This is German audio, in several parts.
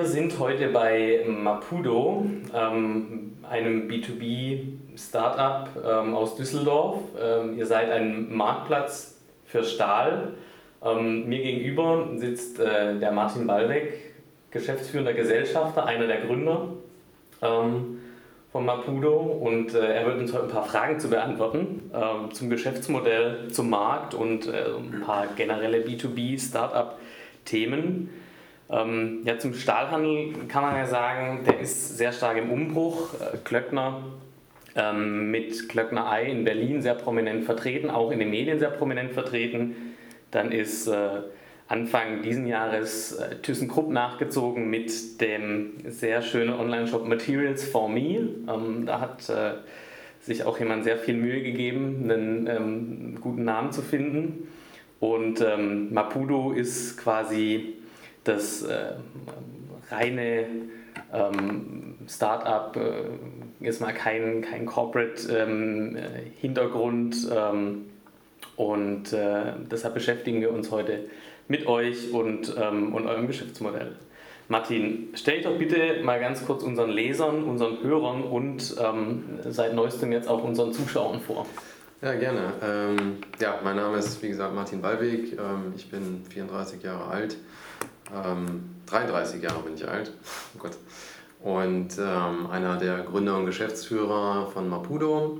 Wir sind heute bei Mapudo, ähm, einem B2B-Startup ähm, aus Düsseldorf. Ähm, ihr seid ein Marktplatz für Stahl. Ähm, mir gegenüber sitzt äh, der Martin Ballweg, geschäftsführender Gesellschafter, einer der Gründer ähm, von Mapudo. Und äh, er wird uns heute ein paar Fragen zu beantworten ähm, zum Geschäftsmodell, zum Markt und äh, ein paar generelle B2B-Startup-Themen. Ähm, ja, zum Stahlhandel kann man ja sagen, der ist sehr stark im Umbruch. Äh, Klöckner ähm, mit Klöckner Ei in Berlin sehr prominent vertreten, auch in den Medien sehr prominent vertreten. Dann ist äh, Anfang diesen Jahres äh, ThyssenKrupp nachgezogen mit dem sehr schönen Online-Shop Materials for Me. Ähm, da hat äh, sich auch jemand sehr viel Mühe gegeben, einen ähm, guten Namen zu finden. Und ähm, Mapudo ist quasi das äh, reine ähm, Startup, äh, ist mal kein, kein Corporate-Hintergrund ähm, ähm, und äh, deshalb beschäftigen wir uns heute mit euch und, ähm, und eurem Geschäftsmodell. Martin, stell doch bitte mal ganz kurz unseren Lesern, unseren Hörern und ähm, seit neuestem jetzt auch unseren Zuschauern vor. Ja, gerne. Ähm, ja, mein Name ist, wie gesagt, Martin Ballweg. Ähm, ich bin 34 Jahre alt. Ähm, 33 Jahre bin ich alt. Oh Gott. Und ähm, einer der Gründer und Geschäftsführer von Mapudo.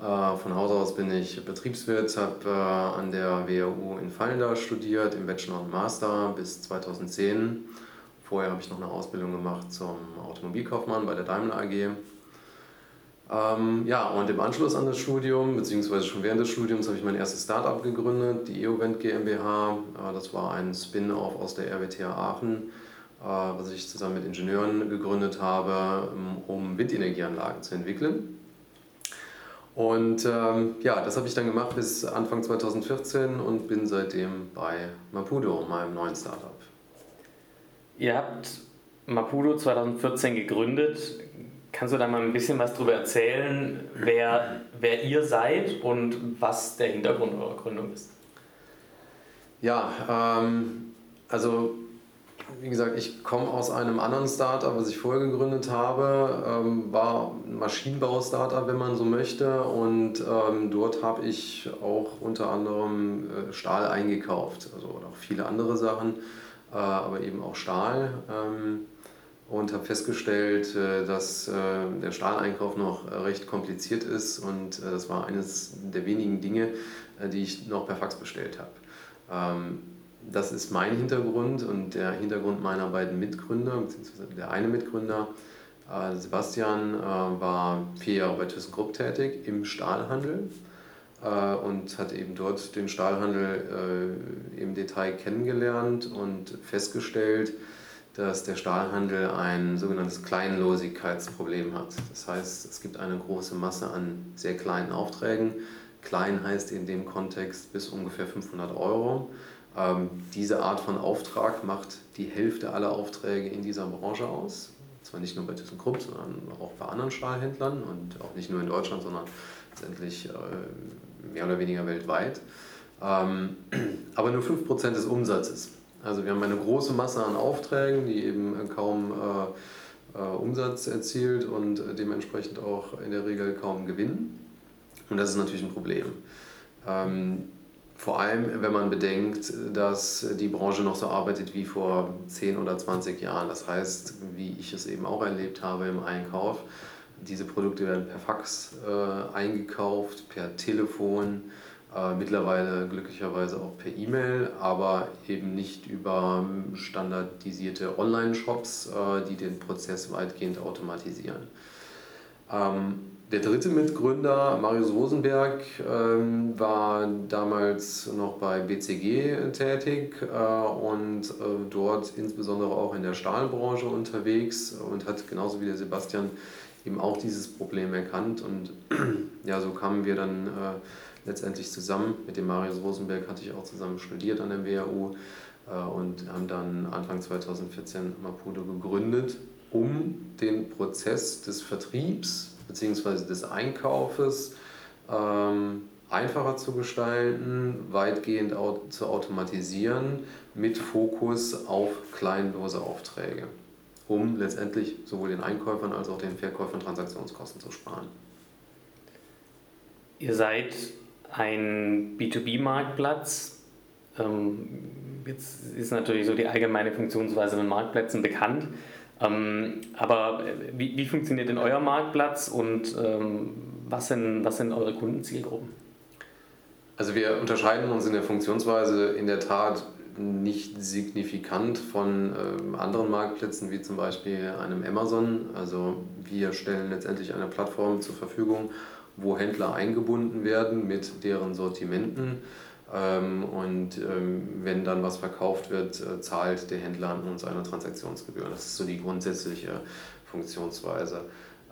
Äh, von Haus aus bin ich Betriebswirt, habe äh, an der WHU in Fallenda studiert, im Bachelor und Master bis 2010. Vorher habe ich noch eine Ausbildung gemacht zum Automobilkaufmann bei der Daimler AG ähm, ja, und im Anschluss an das Studium, beziehungsweise schon während des Studiums, habe ich mein erstes Startup gegründet, die EOVent GmbH. Äh, das war ein Spin-off aus der RWTH Aachen, äh, was ich zusammen mit Ingenieuren gegründet habe, um Windenergieanlagen zu entwickeln. Und ähm, ja, das habe ich dann gemacht bis Anfang 2014 und bin seitdem bei Mapudo, meinem neuen Startup. Ihr habt Mapudo 2014 gegründet. Kannst du da mal ein bisschen was darüber erzählen, wer, wer ihr seid und was der Hintergrund eurer Gründung ist? Ja, ähm, also wie gesagt, ich komme aus einem anderen Startup, was ich vorher gegründet habe, ähm, war ein Maschinenbau-Startup, wenn man so möchte. Und ähm, dort habe ich auch unter anderem äh, Stahl eingekauft, also auch viele andere Sachen, äh, aber eben auch Stahl. Ähm, und habe festgestellt, äh, dass äh, der Stahleinkauf noch recht kompliziert ist und äh, das war eines der wenigen Dinge, die ich noch per Fax bestellt habe. Ähm, das ist mein Hintergrund und der Hintergrund meiner beiden Mitgründer, beziehungsweise der eine Mitgründer, Sebastian, war vier Jahre bei ThyssenKrupp tätig im Stahlhandel und hat eben dort den Stahlhandel im Detail kennengelernt und festgestellt, dass der Stahlhandel ein sogenanntes Kleinlosigkeitsproblem hat. Das heißt, es gibt eine große Masse an sehr kleinen Aufträgen. Klein heißt in dem Kontext bis ungefähr 500 Euro. Ähm, diese Art von Auftrag macht die Hälfte aller Aufträge in dieser Branche aus. Zwar nicht nur bei ThyssenKrupp, sondern auch bei anderen Stahlhändlern und auch nicht nur in Deutschland, sondern letztendlich äh, mehr oder weniger weltweit. Ähm, aber nur 5% des Umsatzes also wir haben eine große Masse an Aufträgen, die eben kaum äh, äh, Umsatz erzielt und dementsprechend auch in der Regel kaum Gewinn. Und das ist natürlich ein Problem. Ähm, vor allem, wenn man bedenkt, dass die Branche noch so arbeitet wie vor 10 oder 20 Jahren. Das heißt, wie ich es eben auch erlebt habe im Einkauf, diese Produkte werden per Fax äh, eingekauft, per Telefon, äh, mittlerweile glücklicherweise auch per E-Mail, aber eben nicht über standardisierte Online-Shops, äh, die den Prozess weitgehend automatisieren. Ähm, der dritte Mitgründer, Marius Rosenberg, ähm, war damals noch bei BCG tätig äh, und dort insbesondere auch in der Stahlbranche unterwegs und hat genauso wie der Sebastian eben auch dieses Problem erkannt. Und ja, so kamen wir dann letztendlich zusammen. Mit dem Marius Rosenberg hatte ich auch zusammen studiert an der WHU äh, und haben dann Anfang 2014 Maputo gegründet, um den Prozess des Vertriebs bzw. des Einkaufes ähm, einfacher zu gestalten, weitgehend zu automatisieren, mit Fokus auf kleinlose Aufträge. um letztendlich sowohl den Einkäufern als auch den Verkäufern Transaktionskosten zu sparen. Ihr seid ein B2B-Marktplatz. Ähm, jetzt ist natürlich so die allgemeine Funktionsweise von Marktplätzen bekannt. Ähm, aber wie, wie, funktioniert denn euer Marktplatz und ähm, was, sind, was sind eure Kundenzielgruppen? Also wir unterscheiden uns in der Funktionsweise in der Tat nicht signifikant von anderen Marktplätzen wie zum Beispiel einem Amazon. Also wir stellen letztendlich eine Plattform zur Verfügung, wo Händler eingebunden werden mit deren Sortimenten. Ähm, und ähm, wenn dann was verkauft wird, äh, zahlt der Händler an uns eine Transaktionsgebühr. Das ist so die grundsätzliche Funktionsweise.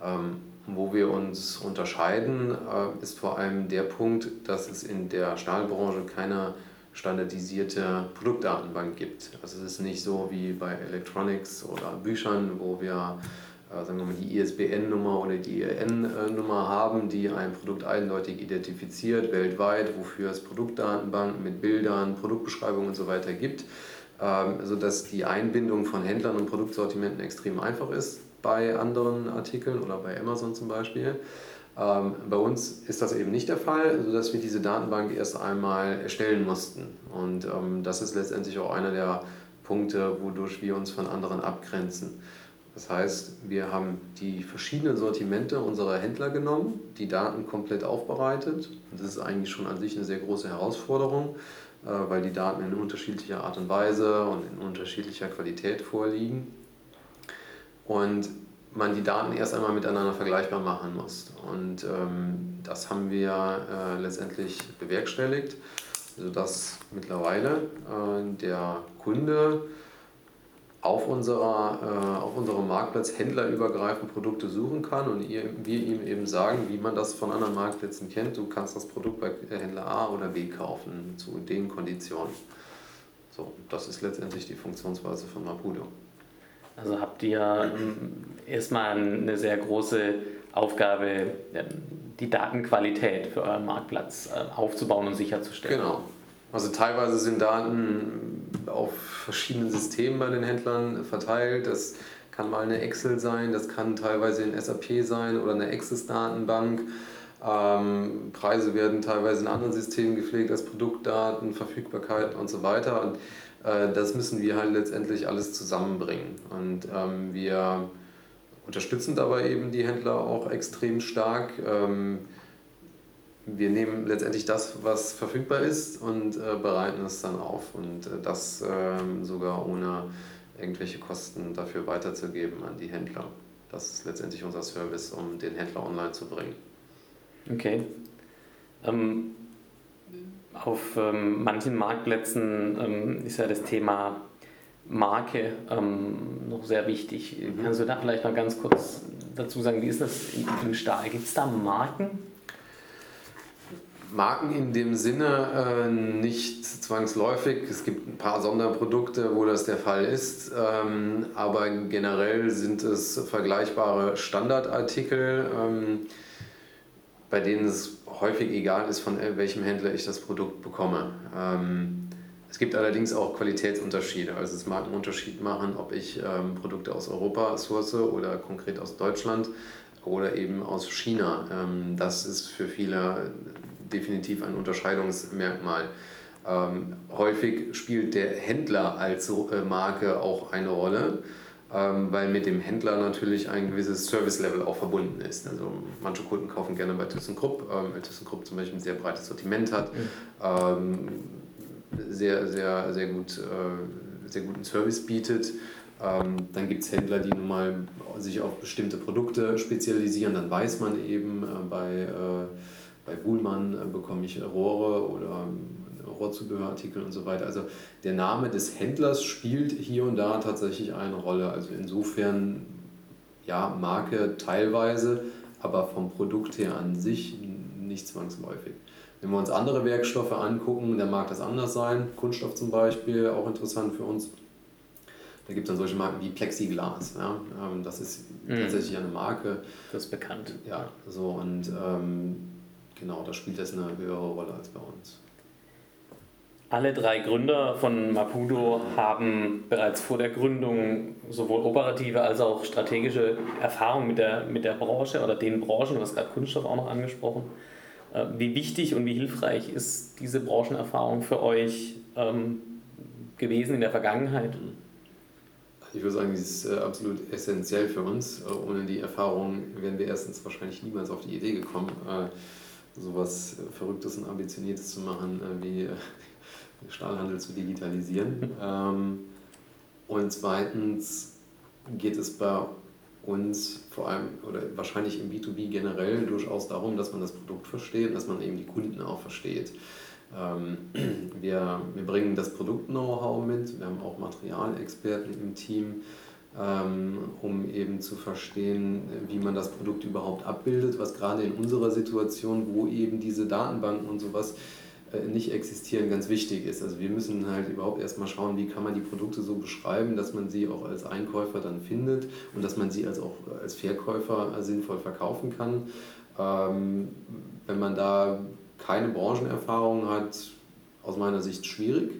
Ähm, wo wir uns unterscheiden, äh, ist vor allem der Punkt, dass es in der Stahlbranche keine standardisierte Produktdatenbank gibt. Also es ist nicht so wie bei Electronics oder Büchern, wo wir sagen wir mal, die ISBN-Nummer oder die IN-Nummer haben, die ein Produkt eindeutig identifiziert weltweit, wofür es Produktdatenbanken mit Bildern, Produktbeschreibungen und so weiter gibt, ähm, sodass die Einbindung von Händlern und Produktsortimenten extrem einfach ist bei anderen Artikeln oder bei Amazon zum Beispiel. Ähm, bei uns ist das eben nicht der Fall, sodass wir diese Datenbank erst einmal erstellen mussten. Und ähm, das ist letztendlich auch einer der Punkte, wodurch wir uns von anderen abgrenzen. Das heißt, wir haben die verschiedenen Sortimente unserer Händler genommen, die Daten komplett aufbereitet. Das ist eigentlich schon an sich eine sehr große Herausforderung, äh, weil die Daten in unterschiedlicher Art und Weise und in unterschiedlicher Qualität vorliegen. Und man die Daten erst einmal miteinander vergleichbar machen muss. Und ähm, das haben wir äh, letztendlich bewerkstelligt, sodass mittlerweile äh, der Kunde auf, unserer, äh, auf unserem Marktplatz händlerübergreifend Produkte suchen kann und ihr, wir ihm eben sagen, wie man das von anderen Marktplätzen kennt. Du kannst das Produkt bei Händler A oder B kaufen zu den Konditionen. So, das ist letztendlich die Funktionsweise von Mapudo. Also habt ihr ähm, erstmal eine sehr große Aufgabe, die Datenqualität für euren Marktplatz äh, aufzubauen und sicherzustellen. Genau. Also teilweise sind Daten auf verschiedenen Systemen bei den Händlern verteilt. Das kann mal eine Excel sein, das kann teilweise ein SAP sein oder eine Access-Datenbank. Ähm, Preise werden teilweise in anderen Systemen gepflegt als Produktdaten, Verfügbarkeit und so weiter. Und äh, das müssen wir halt letztendlich alles zusammenbringen. Und ähm, wir unterstützen dabei eben die Händler auch extrem stark. Ähm, wir nehmen letztendlich das, was verfügbar ist und äh, bereiten es dann auf und äh, das äh, sogar ohne irgendwelche Kosten dafür weiterzugeben an die Händler. Das ist letztendlich unser Service, um den Händler online zu bringen. Okay. Ähm, auf ähm, manchen Marktplätzen ähm, ist ja das Thema Marke ähm, noch sehr wichtig. Mhm. Kannst du da vielleicht mal ganz kurz dazu sagen, wie ist das im Stahl? Gibt es da Marken? Marken in dem Sinne äh, nicht zwangsläufig. Es gibt ein paar Sonderprodukte, wo das der Fall ist, ähm, aber generell sind es vergleichbare Standardartikel, ähm, bei denen es häufig egal ist, von welchem Händler ich das Produkt bekomme. Ähm, es gibt allerdings auch Qualitätsunterschiede. Also es mag einen Unterschied machen, ob ich ähm, Produkte aus Europa source oder konkret aus Deutschland oder eben aus China. Ähm, das ist für viele definitiv ein Unterscheidungsmerkmal. Ähm, häufig spielt der Händler als äh, Marke auch eine Rolle, ähm, weil mit dem Händler natürlich ein gewisses Service-Level auch verbunden ist. Also manche Kunden kaufen gerne bei ThyssenKrupp, ähm, weil ThyssenKrupp zum Beispiel ein sehr breites Sortiment hat, ähm, sehr, sehr, sehr, gut, äh, sehr guten Service bietet. Ähm, dann gibt es Händler, die nun mal sich auf bestimmte Produkte spezialisieren. Dann weiß man eben äh, bei äh, bei Buhlmann äh, bekomme ich Rohre oder ähm, Rohrzubehörartikel und so weiter. Also der Name des Händlers spielt hier und da tatsächlich eine Rolle. Also insofern ja, Marke teilweise, aber vom Produkt her an sich nicht zwangsläufig. Wenn wir uns andere Werkstoffe angucken, dann mag das anders sein. Kunststoff zum Beispiel, auch interessant für uns. Da gibt es dann solche Marken wie Plexiglas. Ja? Ähm, das ist mhm. tatsächlich eine Marke. Das ist bekannt. Ja, so und ähm, genau, da spielt das eine höhere Rolle als bei uns. Alle drei Gründer von Maputo haben bereits vor der Gründung sowohl operative als auch strategische Erfahrung mit der, mit der Branche oder den Branchen, du hast gerade Kunststoff auch noch angesprochen. Äh, wie wichtig und wie hilfreich ist diese Branchenerfahrung für euch ähm, gewesen in der Vergangenheit? Ich würde sagen, die ist äh, absolut essentiell für uns. Äh, ohne die Erfahrung wären wir erstens wahrscheinlich niemals auf die Idee gekommen, sowas Verrücktes und Ambitioniertes zu machen, wie Stahlhandel zu digitalisieren. Ähm, und zweitens geht es bei uns vor allem oder wahrscheinlich im B2B generell durchaus darum, dass man das Produkt versteht dass man eben die Kunden auch versteht. Ähm, wir, wir bringen das Produkt-Know-how mit, wir haben auch Materialexperten im Team, um eben zu verstehen, wie man das Produkt überhaupt abbildet, was gerade in unserer Situation, wo eben diese Datenbanken und sowas äh, nicht existieren, ganz wichtig ist. Also wir müssen halt überhaupt erstmal schauen, wie kann man die Produkte so beschreiben, dass man sie auch als Einkäufer dann findet und dass man sie als auch als Verkäufer sinnvoll verkaufen kann. Ähm, wenn man da keine Branchenerfahrung hat, aus meiner Sicht schwierig.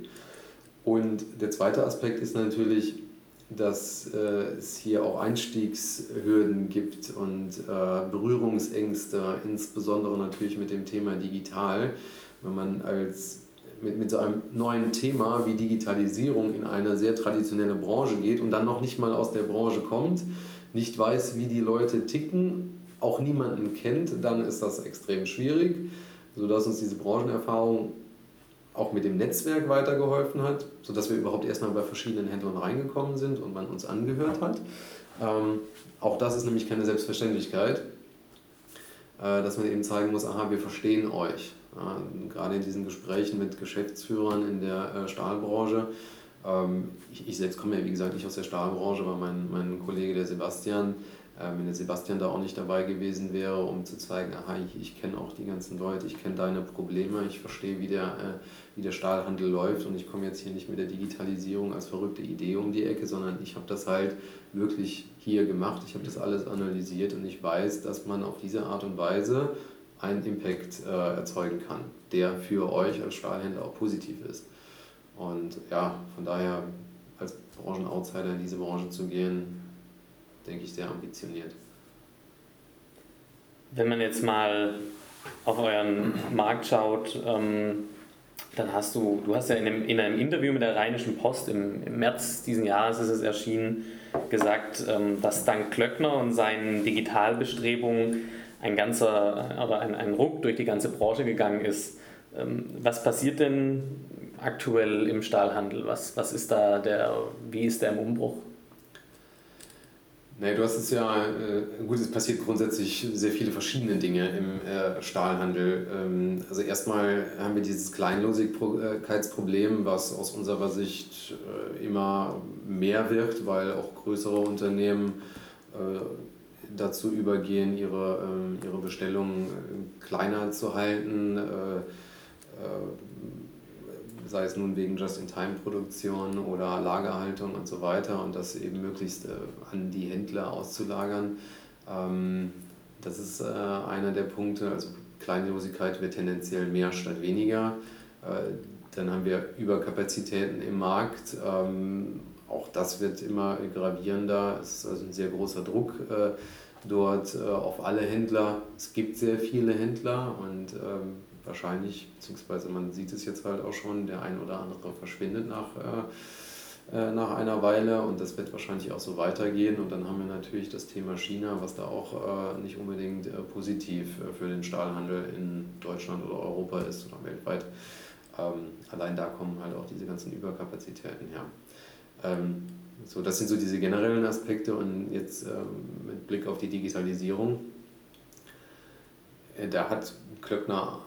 Und der zweite Aspekt ist natürlich, dass äh, es hier auch Einstiegshürden gibt und äh, Berührungsängste, insbesondere natürlich mit dem Thema digital. Wenn man als mit, mit so einem neuen Thema wie Digitalisierung in eine sehr traditionelle Branche geht und dann noch nicht mal aus der Branche kommt, nicht weiß, wie die Leute ticken, auch niemanden kennt, dann ist das extrem schwierig sodass uns diese Branchenerfahrung auch mit dem Netzwerk weitergeholfen hat, sodass wir überhaupt erstmal bei verschiedenen Händlern reingekommen sind und man uns angehört hat. Ähm, auch das ist nämlich keine Selbstverständlichkeit, äh, dass man eben zeigen muss, aha, wir verstehen euch. Ja, gerade in diesen Gesprächen mit Geschäftsführern in der äh, Stahlbranche. Ähm, ich, ich, selbst komme ja, wie gesagt, nicht aus der Stahlbranche, aber mein, mein Kollege, der Sebastian, ähm, wenn der Sebastian da auch nicht dabei gewesen wäre, um zu zeigen, aha, ich, ich kenne auch die ganzen Leute, ich kenne deine Probleme, ich verstehe, wie der, äh, wie der Stahlhandel läuft und ich komme jetzt hier nicht mit der Digitalisierung als verrückte Idee um die Ecke, sondern ich habe das halt wirklich hier gemacht, ich habe das alles analysiert und ich weiß, dass man auf diese Art und Weise einen Impact äh, erzeugen kann, der für euch als Stahlhändler auch positiv ist. Und ja, von daher als Branchenoutsider in diese Branche zu gehen, denke ich, sehr ambitioniert. Wenn man jetzt mal auf euren Markt schaut, ähm, dann hast du, du hast ja in einem, in einem Interview mit der Rheinischen Post im, im März diesen Jahres ist es erschienen, gesagt, ähm, dass dank Klöckner und seinen Digitalbestrebungen ein ganzer oder ein, ein Ruck durch die ganze Branche gegangen ist. Ähm, was passiert denn aktuell im Stahlhandel? Was, was ist da der, wie ist der im Umbruch? Nee, du hast es ja, äh, gut, es passiert grundsätzlich sehr viele verschiedene Dinge im äh, Stahlhandel. Ähm, also erstmal haben wir dieses Kleinlosigkeitsproblem, was aus unserer Sicht äh, immer mehr wird, weil auch größere Unternehmen dazu übergehen, ihre, ähm, ihre Bestellungen kleiner zu halten sei es nun wegen Just-in-Time-Produktion oder Lagerhaltung und so weiter und das eben möglichst äh, an die Händler auszulagern. Ähm, das ist äh, einer der Punkte, also Kleinlosigkeit wird tendenziell mehr statt weniger. Äh, dann haben wir Überkapazitäten im Markt. Ähm, auch das wird immer gravierender. Es ist also ein sehr großer Druck dort auf alle Händler. Es gibt sehr viele Händler und ähm, wahrscheinlich, beziehungsweise man sieht es jetzt halt auch schon, der ein oder andere verschwindet nach, äh, äh, nach einer Weile und das wird wahrscheinlich auch so weitergehen. Und dann haben wir natürlich das Thema China, was da auch äh, nicht unbedingt äh, positiv äh, für den Stahlhandel in Deutschland oder Europa ist oder weltweit. Ähm, allein da kommen halt auch diese ganzen Überkapazitäten her. Ähm, so, das sind so diese generellen Aspekte und jetzt ähm, mit Blick auf die Digitalisierung. Äh, da hat Klöckner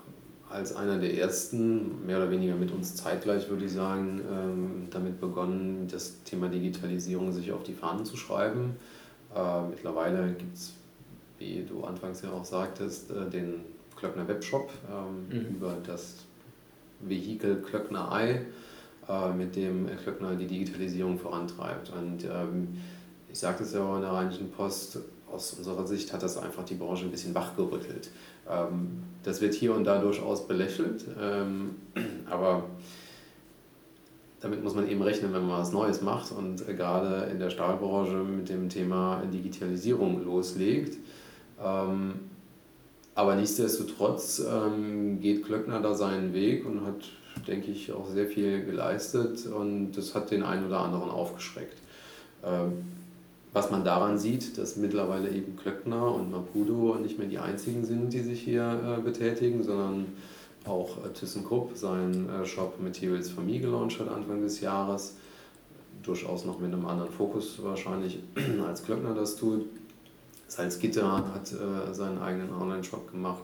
als einer der ersten, mehr oder weniger mit uns zeitgleich, würde ich sagen, ähm, damit begonnen, das Thema Digitalisierung sich auf die Fahnen zu schreiben. Äh, mittlerweile gibt es, wie du anfangs ja auch sagtest, äh, den Klöckner Webshop ähm, mhm. über das Vehikel Klöckner Ei, äh, mit dem Klöckner die Digitalisierung vorantreibt. Und ähm, ich sagte es ja auch in der Rheinischen Post, aus unserer Sicht hat das einfach die Branche ein bisschen wachgerüttelt. Ähm, das wird hier und da durchaus belächelt, ähm, aber damit muss man eben rechnen, wenn man was Neues macht und gerade in der Stahlbranche mit dem Thema Digitalisierung loslegt. Ähm, aber nichtsdestotrotz geht Klöckner da seinen Weg und hat, denke ich, auch sehr viel geleistet und das hat den einen oder anderen aufgeschreckt. Was man daran sieht, dass mittlerweile eben Klöckner und Mapudo nicht mehr die einzigen sind, die sich hier äh, betätigen, sondern auch äh, ThyssenKrupp seinen äh, Shop Materials for Me gelauncht hat Anfang des Jahres. Durchaus noch mit einem anderen Fokus wahrscheinlich, als Klöckner das tut. Salzgitter hat äh, seinen eigenen Online-Shop gemacht.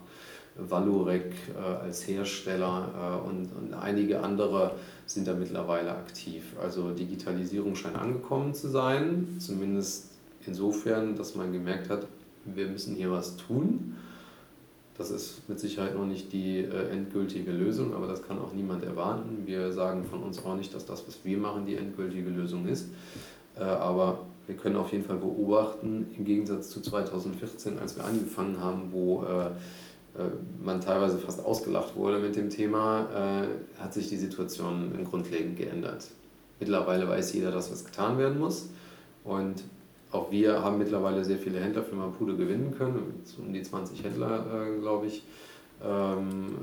Valurec äh, als Hersteller äh, und, und einige andere sind da mittlerweile aktiv. Also Digitalisierung scheint angekommen zu sein, zumindest insofern, dass man gemerkt hat, wir müssen hier was tun. Das ist mit Sicherheit noch nicht die äh, endgültige Lösung, aber das kann auch niemand erwarten. Wir sagen von uns auch nicht, dass das, was wir machen, die endgültige Lösung ist. Aber wir können auf jeden Fall beobachten, im Gegensatz zu 2014, als wir angefangen haben, wo man teilweise fast ausgelacht wurde mit dem Thema, äh, hat sich die Situation grundlegend geändert. Mittlerweile weiß jeder, dass was getan werden muss und auch wir haben mittlerweile sehr viele Händler für Mapude gewinnen können, um die 20 Händler, äh, glaube ich, ähm,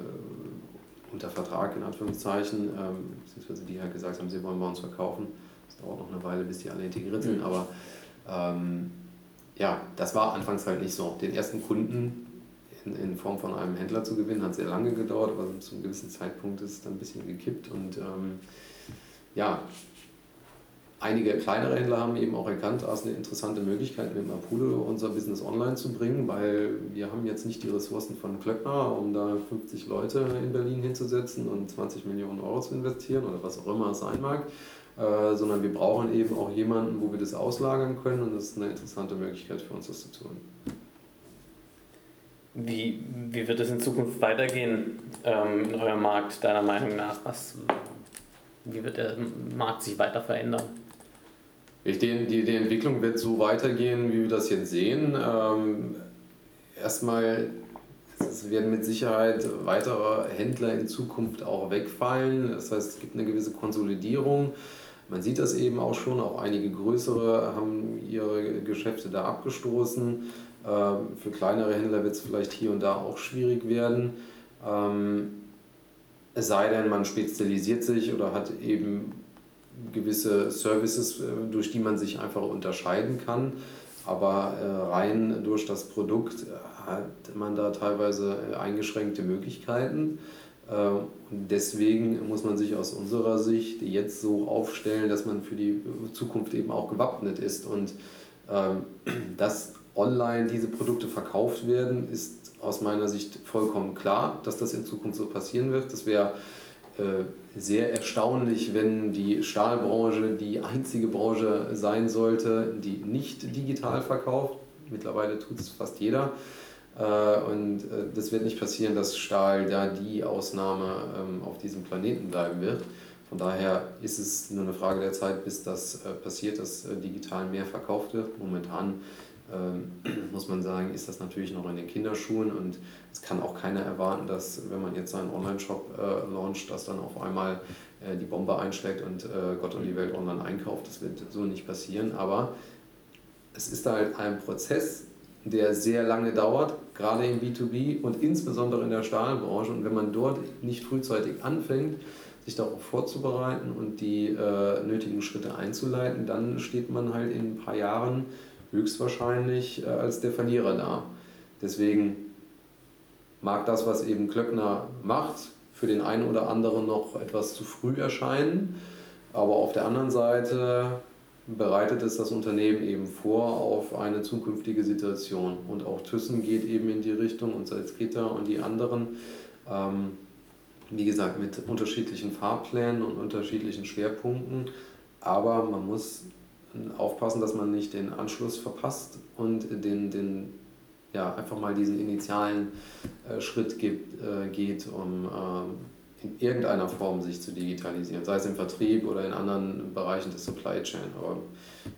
unter Vertrag in Anführungszeichen, ähm, beziehungsweise die halt gesagt haben, sie wollen bei uns verkaufen. Es dauert noch eine Weile, bis die alle integriert sind, mhm. aber ähm, ja, das war anfangs halt nicht so. Den ersten Kunden in, in Form von einem Händler zu gewinnen, hat sehr lange gedauert, aber zu einem gewissen Zeitpunkt ist es dann ein bisschen gekippt. Und ähm, ja, einige kleinere Händler haben eben auch erkannt, dass es eine interessante Möglichkeit mit Mapulo unser Business online zu bringen, weil wir haben jetzt nicht die Ressourcen von Klöckner, um da 50 Leute in Berlin hinzusetzen und 20 Millionen Euro zu investieren oder was auch immer es sein mag. Äh, sondern wir brauchen eben auch jemanden, wo wir das auslagern können und das ist eine interessante Möglichkeit für uns, das zu tun. Wie, wie wird es in Zukunft weitergehen ähm, in eurem Markt, deiner Meinung nach? Was, wie wird der Markt sich weiter verändern? Ich denke, die, die Entwicklung wird so weitergehen, wie wir das jetzt sehen. Ähm, erstmal es werden mit Sicherheit weitere Händler in Zukunft auch wegfallen. Das heißt, es gibt eine gewisse Konsolidierung. Man sieht das eben auch schon, auch einige größere haben ihre Geschäfte da abgestoßen. Ähm, für kleinere Händler wird es vielleicht hier und da auch schwierig werden. Ähm, es sei denn, man spezialisiert sich oder hat eben gewisse Services, äh, durch die man sich einfach unterscheiden kann. Aber äh, rein durch das Produkt äh, hat man da teilweise eingeschränkte Möglichkeiten. Und deswegen muss man sich aus unserer Sicht jetzt so aufstellen, dass man für die Zukunft eben auch gewappnet ist. Und ähm, das online diese Produkte verkauft werden, ist aus meiner Sicht vollkommen klar, dass das in Zukunft so passieren wird. Das wäre äh, sehr erstaunlich, wenn die Stahlbranche die einzige Branche sein sollte, die nicht digital verkauft. Mittlerweile tut es fast jeder. Äh, und äh, das wird nicht passieren, dass Stahl da die Ausnahme ähm, auf diesem Planeten bleiben wird. Von daher ist es nur eine Frage der Zeit, bis das passiert, dass digital mehr verkauft wird. Momentan muss man sagen, ist das natürlich noch in den Kinderschuhen und es kann auch keiner erwarten, dass wenn man jetzt seinen Online-Shop äh, launcht, dass dann auf einmal äh, die Bombe einschlägt und äh, Gott und die Welt online einkauft. Das wird so nicht passieren, aber es ist halt ein Prozess, der sehr lange dauert, gerade im B2B und insbesondere in der Stahlbranche. Und wenn man dort nicht frühzeitig anfängt, sich darauf vorzubereiten und die äh, nötigen Schritte einzuleiten, dann steht man halt in ein paar Jahren höchstwahrscheinlich äh, als der Verlierer da. Deswegen mag das, was eben Klöckner macht, für den einen oder anderen noch etwas zu früh erscheinen, aber auf der anderen Seite bereitet es das Unternehmen eben vor auf eine zukünftige Situation. Und auch Thyssen geht eben in die Richtung und Salzgitter und die anderen, ähm, wie gesagt, mit unterschiedlichen Fahrplänen und unterschiedlichen Schwerpunkten. Aber man muss aufpassen, dass man nicht den Anschluss verpasst und den, den ja, einfach mal diesen initialen äh, Schritt gibt, äh, geht, um äh, in irgendeiner Form sich zu digitalisieren, sei es im Vertrieb oder in anderen Bereichen des Supply Chain. Aber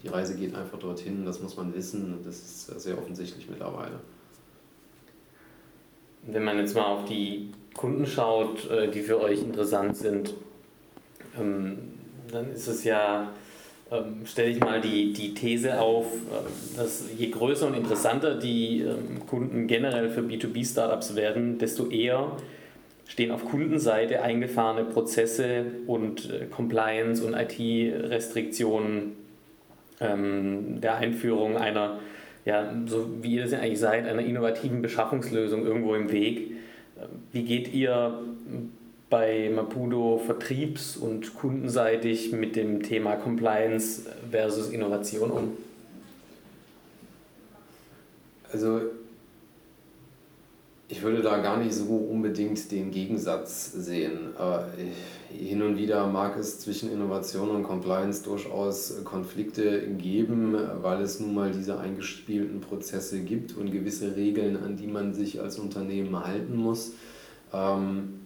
die Reise geht einfach dorthin, das muss man wissen und das ist sehr offensichtlich mittlerweile. Wenn man jetzt mal auf die Kunden schaut, äh, die für euch interessant sind, ähm, dann ist es ja, stelle ich mal die, die These auf, äh, dass je größer und interessanter die ähm, Kunden generell für B2B-Startups werden, desto eher stehen auf Kundenseite eingefahrene Prozesse und äh, Compliance und IT-Restriktionen ähm, der Einführung einer, ja, so wie ihr das ja eigentlich seid, einer innovativen Beschaffungslösung irgendwo im Weg. Wie geht ihr bei Mapudo vertriebs- und kundenseitig mit dem Thema Compliance versus Innovation um? Also ich würde da gar nicht so unbedingt den Gegensatz sehen. Hin und wieder mag es zwischen Innovation und Compliance durchaus Konflikte geben, weil es nun mal diese eingespielten Prozesse gibt und gewisse Regeln, an die man sich als Unternehmen halten muss. Ähm,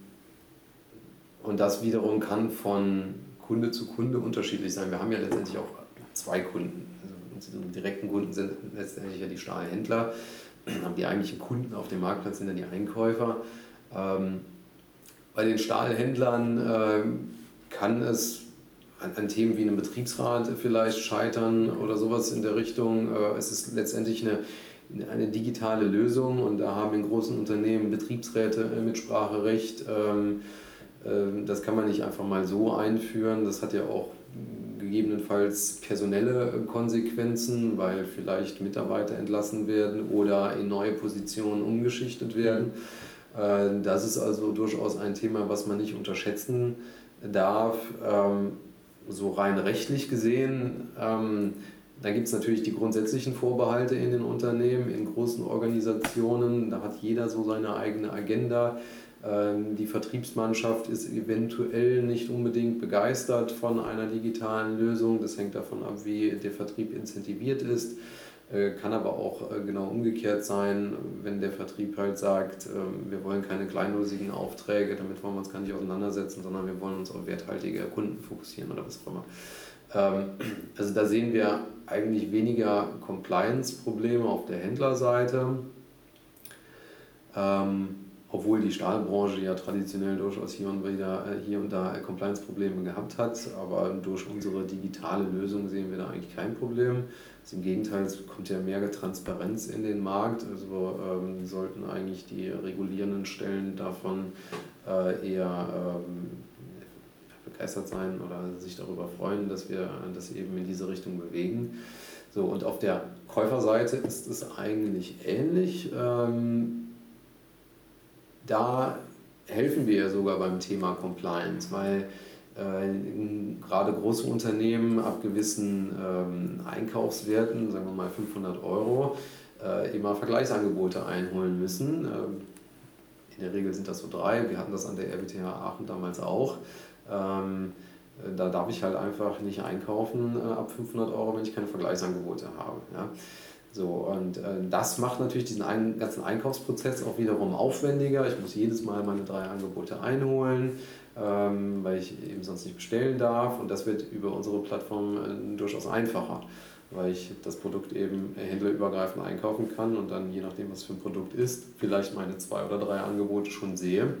und das wiederum kann von Kunde zu Kunde unterschiedlich sein. Wir haben ja letztendlich auch zwei Kunden. Also unsere direkten Kunden sind letztendlich ja die Stahlhändler. Die eigentlichen Kunden auf dem Marktplatz sind dann die Einkäufer. Ähm, bei den Stahlhändlern äh, kann es an, Themen wie einem Betriebsrat vielleicht scheitern oder sowas in der Richtung. Äh, es ist letztendlich eine, eine digitale Lösung und da haben in großen Unternehmen Betriebsräte Mitspracherecht. Ähm, ähm, das kann man nicht einfach mal so einführen. Das hat ja auch gegebenenfalls personelle Konsequenzen, weil vielleicht Mitarbeiter entlassen werden oder in neue Positionen umgeschichtet werden. Äh, das ist also durchaus ein Thema, was man nicht unterschätzen darf. Ähm, so rein rechtlich gesehen, ähm, da gibt es natürlich die grundsätzlichen Vorbehalte in den Unternehmen, in großen Organisationen. Da hat jeder so seine eigene Agenda. Ähm, die Vertriebsmannschaft ist eventuell nicht unbedingt begeistert von einer digitalen Lösung. Das hängt davon ab, wie der Vertrieb incentiviert ist. Äh, kann aber auch äh, genau umgekehrt sein, wenn der Vertrieb halt sagt, ähm, wir wollen keine kleinlosigen Aufträge, damit wollen wir uns gar nicht auseinandersetzen, sondern wir wollen uns auf werthaltige Kunden fokussieren oder was auch immer. Ähm, also da sehen wir eigentlich weniger Compliance-Probleme auf der Händlerseite obwohl die Stahlbranche ja traditionell durchaus hier und, wieder, äh, hier und da Compliance-Probleme gehabt hat. Aber durch unsere digitale Lösung sehen wir da eigentlich kein Problem. Also Im Gegenteil, es kommt ja mehr Transparenz in den Markt. Also ähm, sollten eigentlich die regulierenden Stellen davon äh, eher ähm, begeistert sein oder sich darüber freuen, dass wir das eben in diese Richtung bewegen. So, und auf der Käuferseite ist es eigentlich ähnlich. Ähm, da helfen wir ja sogar beim Thema Compliance, weil äh, gerade große Unternehmen ab gewissen ähm, Einkaufswerten, sagen wir mal 500 Euro, äh, immer Vergleichsangebote einholen müssen. Ähm, in der Regel sind das so drei. Wir hatten das an der RWTH Aachen damals auch. Ähm, da darf ich halt einfach nicht einkaufen äh, ab 500 Euro, wenn ich keine Vergleichsangebote habe. Ja. So, und äh, das macht natürlich diesen ein, ganzen Einkaufsprozess auch wiederum aufwendiger. Ich muss jedes Mal meine drei Angebote einholen, ähm, weil ich eben sonst nicht bestellen darf. Und das wird über unsere Plattform äh, durchaus einfacher, weil ich das Produkt eben händlerübergreifend einkaufen kann und dann je nachdem, was für ein Produkt ist, vielleicht meine zwei oder drei Angebote schon sehe.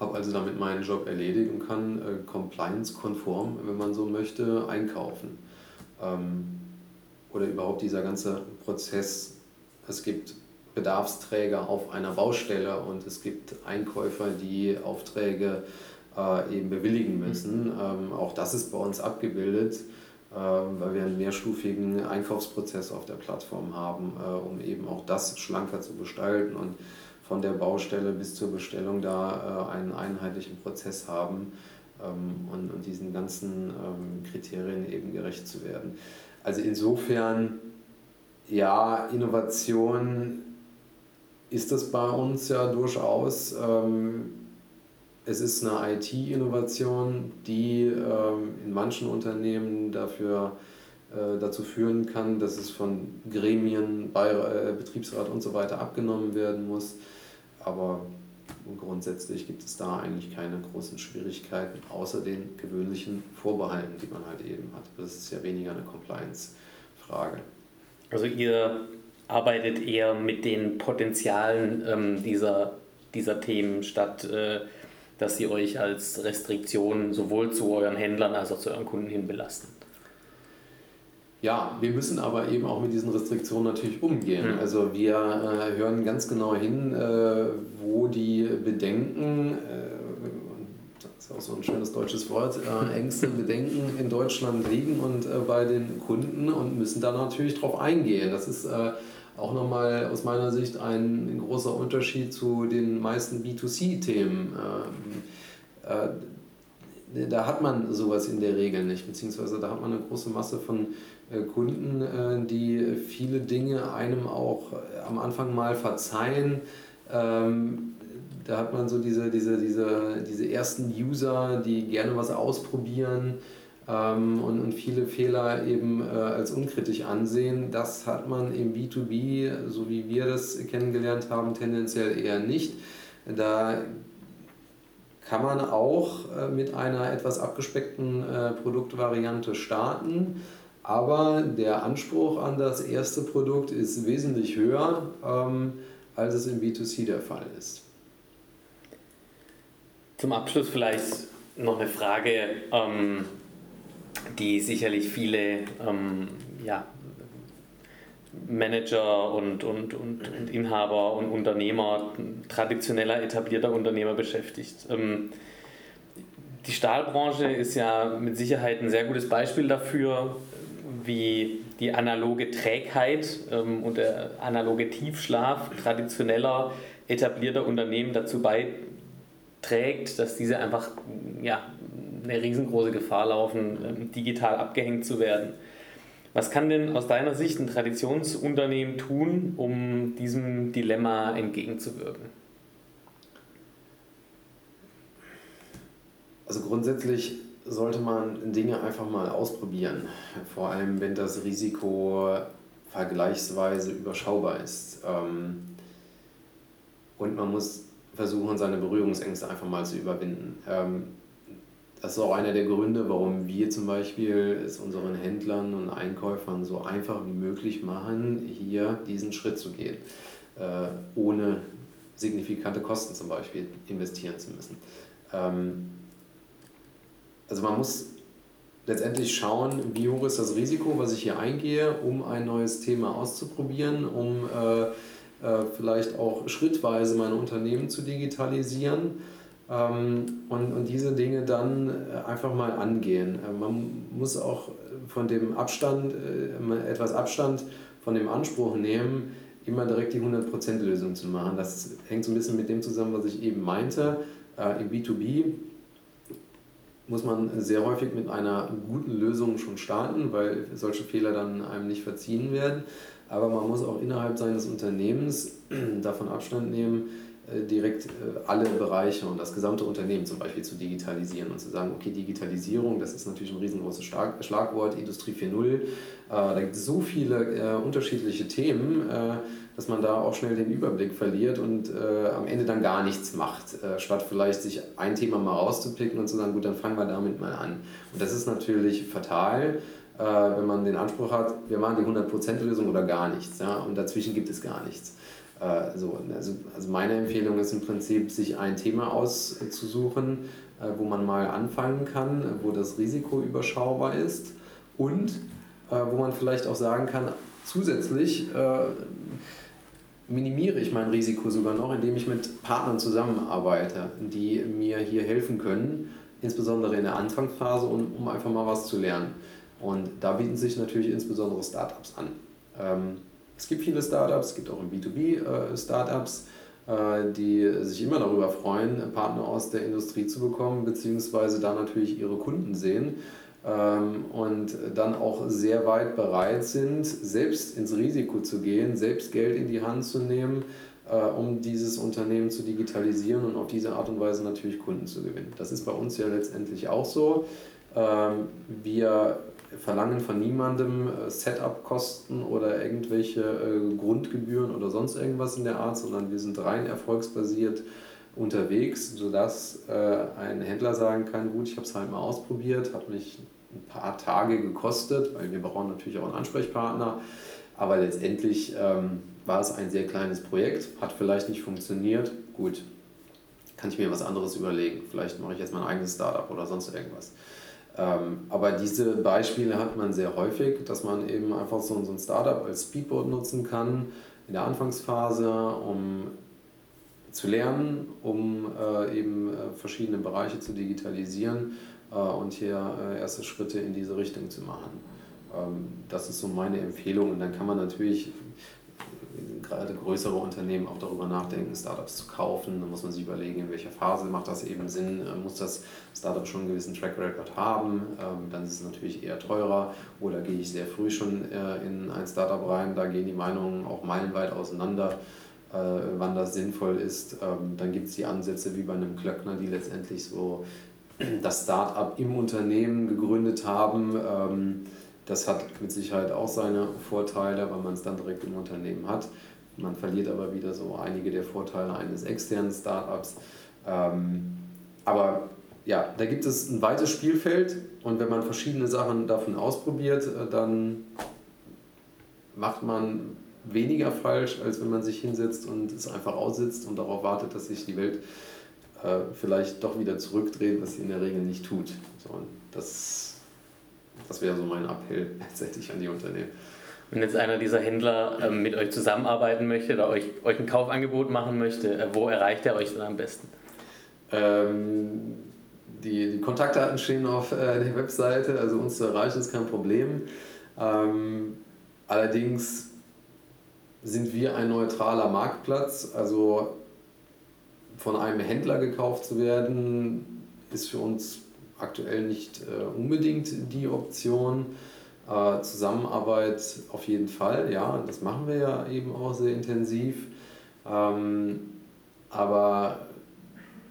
Habe also damit meinen Job erledigt und kann äh, compliance-konform, wenn man so möchte, einkaufen. Ähm, oder überhaupt dieser ganze Prozess. Es gibt Bedarfsträger auf einer Baustelle und es gibt Einkäufer, die Aufträge äh, eben bewilligen müssen. Mhm. Ähm, auch das ist bei uns abgebildet, äh, weil wir einen mehrstufigen Einkaufsprozess auf der Plattform haben, äh, um eben auch das schlanker zu gestalten und von der Baustelle bis zur Bestellung da äh, einen einheitlichen Prozess haben ähm, und, und diesen ganzen ähm, Kriterien eben gerecht zu werden. Also insofern, ja, Innovation ist das bei uns ja durchaus. Ähm, es ist eine IT-Innovation, die ähm, in manchen Unternehmen dafür äh, dazu führen kann, dass es von Gremien, äh, Betriebsrat und so weiter abgenommen werden muss. Aber grundsätzlich gibt es da eigentlich keine großen Schwierigkeiten, außer den gewöhnlichen Vorbehalten, die man halt eben hat. Das ist ja weniger eine Compliance-Frage. Also ihr arbeitet eher mit den Potenzialen ähm, dieser, dieser Themen, statt äh, dass sie euch als Restriktion sowohl zu euren Händlern als auch zu euren Kunden hin belasten? Ja, wir müssen aber eben auch mit diesen Restriktionen natürlich umgehen. Mhm. Also wir äh, hören ganz genau hin, äh, wo die Bedenken, äh, das ist auch so ein schönes deutsches Wort, äh, Ängste, Bedenken in Deutschland liegen und äh, bei den Kunden und müssen da natürlich drauf eingehen. Das ist äh, auch nochmal aus meiner Sicht ein großer Unterschied zu den meisten B2C-Themen. da hat man sowas in der Regel nicht, beziehungsweise da hat man eine große Masse von Kunden, äh, die viele Dinge einem auch äh, am Anfang mal verzeihen. Ähm, da hat man so diese, diese, diese, diese ersten User, die gerne was ausprobieren ähm, und, und viele Fehler eben als unkritisch ansehen. Das hat man im B2B, so wie wir das kennengelernt haben, tendenziell eher nicht. Da kann man auch mit einer etwas abgespeckten Produktvariante starten aber der Anspruch an das erste Produkt ist wesentlich höher, ähm, als es im B2C der Fall ist. Zum Abschluss vielleicht noch eine Frage, ähm, die sicherlich viele ähm, ja, Manager und, und, und, und, Inhaber und Unternehmer, traditioneller etablierter Unternehmer beschäftigt. Ähm, die Stahlbranche ist ja mit Sicherheit ein sehr gutes Beispiel dafür, wie die analoge Trägheit ähm, und der analoge Tiefschlaf traditioneller, etablierter Unternehmen dazu beiträgt, dass diese einfach ja, eine riesengroße Gefahr laufen, ähm, digital abgehängt zu werden. Was kann denn aus deiner Sicht ein Traditionsunternehmen tun, um diesem Dilemma entgegenzuwirken? Also grundsätzlich sollte man Dinge einfach mal ausprobieren. Vor allem, wenn das Risiko vergleichsweise überschaubar ist. Ähm, und man muss versuchen, seine Berührungsängste einfach mal zu überwinden. Ähm, das ist auch einer der Gründe, warum wir zum Beispiel es unseren Händlern und Einkäufern so einfach wie möglich machen, hier diesen Schritt zu gehen, äh, ohne signifikante Kosten zum Beispiel investieren zu müssen. Also man muss letztendlich schauen, wie hoch ist das Risiko, was ich hier eingehe, um ein neues Thema auszuprobieren, um äh, äh, vielleicht auch schrittweise mein Unternehmen zu digitalisieren ähm, und, und diese Dinge dann äh, einfach mal angehen. Äh, man muss auch von dem Abstand, äh, etwas Abstand von dem Anspruch nehmen, immer direkt die 100% Lösung zu machen. Das hängt so ein bisschen mit dem zusammen, was ich eben meinte. Äh, Im B2B muss man sehr häufig mit einer guten Lösung schon starten, weil solche Fehler dann einem nicht verziehen werden. Aber man muss auch innerhalb seines Unternehmens davon Abstand nehmen, direkt äh, alle Bereiche und das gesamte Unternehmen zum Beispiel zu digitalisieren und zu sagen, okay, Digitalisierung, das ist natürlich ein riesengroßes Schlagwort, Industrie 4.0, äh, da gibt es so viele unterschiedliche Themen, dass man da auch schnell den Überblick verliert und am Ende dann gar nichts macht, statt vielleicht sich ein Thema mal rauszupicken und zu sagen, gut, dann fangen wir damit mal an. Und das ist natürlich fatal, wenn man den Anspruch hat, wir machen die 100% Lösung oder gar nichts. Ja? Und dazwischen gibt es gar nichts. Äh, so, also, also meine Empfehlung ist im Prinzip, sich ein Thema auszusuchen, äh, wo man mal anfangen kann, wo das Risiko überschaubar ist und äh, wo man vielleicht auch sagen kann, zusätzlich minimiere ich mein Risiko sogar noch, indem ich mit Partnern zusammenarbeite, die mir hier helfen können, insbesondere in der Anfangsphase, um, um einfach mal was zu lernen. Und da bieten sich natürlich insbesondere Startups an. Ähm, es gibt viele Startups, es gibt auch im B2B äh, äh, die sich immer darüber freuen, Partner aus der Industrie zu bekommen, beziehungsweise da natürlich ihre Kunden sehen ähm, und dann auch sehr weit bereit sind, selbst ins Risiko zu gehen, selbst Geld in die Hand zu nehmen, äh, um dieses Unternehmen zu digitalisieren und auf diese Art und Weise natürlich Kunden zu gewinnen. Das ist bei uns ja letztendlich auch so. Ähm, wir verlangen von niemandem äh, Setup-Kosten oder irgendwelche äh, Grundgebühren oder sonst irgendwas in der Art, sondern wir sind rein erfolgsbasiert unterwegs, sodass äh, ein Händler sagen kann, gut, ich habe es halt mal ausprobiert, hat mich ein paar Tage gekostet, weil wir brauchen natürlich auch einen Ansprechpartner, aber letztendlich ähm, war es ein sehr kleines Projekt, hat vielleicht nicht funktioniert, gut, kann ich mir was anderes überlegen. Vielleicht mache ich jetzt mein eigenes Startup oder sonst irgendwas. Ähm, aber diese Beispiele hat man sehr häufig, dass man eben einfach so, so ein Startup als Speedboat nutzen kann in der Anfangsphase, um zu lernen, um äh, eben äh, verschiedene Bereiche zu digitalisieren äh, und hier erste Schritte in diese Richtung zu machen. Ähm, das ist so meine Empfehlung und dann kann man natürlich gerade größere Unternehmen auch darüber nachdenken, Startups zu kaufen. Da muss man sich überlegen, in welcher Phase macht das eben Sinn. Äh, muss das Startup schon einen gewissen Track Record haben? Ähm, dann ist es natürlich eher teurer. Oder gehe ich sehr früh schon äh, in ein Startup rein? Da gehen die Meinungen auch meilenweit auseinander, äh, wann das sinnvoll ist. Ähm, dann gibt es die Ansätze wie bei einem Klöckner, die letztendlich so das Startup im Unternehmen gegründet haben. Das hat mit Sicherheit auch seine Vorteile, weil man es dann direkt im Unternehmen hat. Man verliert aber wieder so einige der Vorteile eines externen Startups. Ähm, aber ja, da gibt es ein weites Spielfeld und wenn man verschiedene Sachen davon ausprobiert, äh, dann macht man weniger falsch, als wenn man sich hinsetzt und es einfach aussitzt und darauf wartet, dass sich die Welt äh, vielleicht doch wieder zurückdreht, was sie in der Regel nicht tut. So, das das wäre so mein Appell letztendlich an die Unternehmen. Wenn jetzt einer dieser Händler ähm, mit euch zusammenarbeiten möchte oder euch, euch ein Kaufangebot machen möchte, äh, wo erreicht er euch dann am besten? Ähm, die, die Kontaktdaten stehen auf äh, der Webseite, also uns zu erreichen ist kein Problem. Ähm, allerdings sind wir ein neutraler Marktplatz, also von einem Händler gekauft zu werden, ist für uns aktuell nicht äh, unbedingt die Option. Äh, Zusammenarbeit auf jeden Fall, ja, das machen wir ja eben auch sehr intensiv. Ähm, aber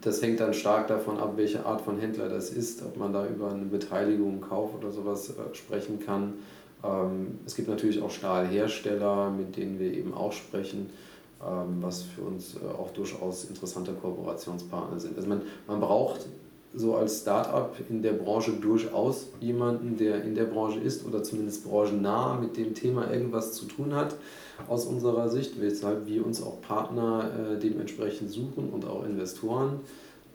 das hängt dann stark davon ab, welche Art von Händler das ist, ob man da über eine Beteiligung, Kauf oder sowas äh, sprechen kann. Ähm, es gibt natürlich auch Stahlhersteller, mit denen wir eben auch sprechen, ähm, was für uns auch durchaus interessante Kooperationspartner sind. Also man, man braucht so als Startup in der Branche durchaus jemanden, der in der Branche ist oder zumindest branchennah mit dem Thema irgendwas zu tun hat, aus unserer Sicht, weshalb wir uns auch Partner äh, dementsprechend suchen und auch Investoren.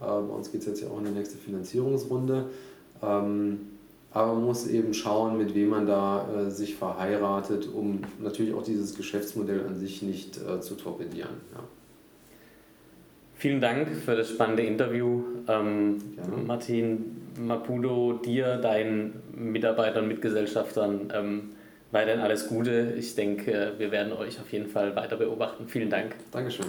Äh, bei uns geht es jetzt ja auch in die nächste Finanzierungsrunde. Ähm, aber man muss eben schauen, mit wem man da äh, sich verheiratet, um natürlich auch dieses Geschäftsmodell an sich nicht äh, zu torpedieren. Ja. Vielen Dank für das spannende Interview. Ähm, Martin Mapudo, dir, deinen Mitarbeitern, Mitgesellschaftern ähm, weiterhin alles Gute. Ich denke, wir werden euch auf jeden Fall weiter beobachten. Vielen Dank. Dankeschön.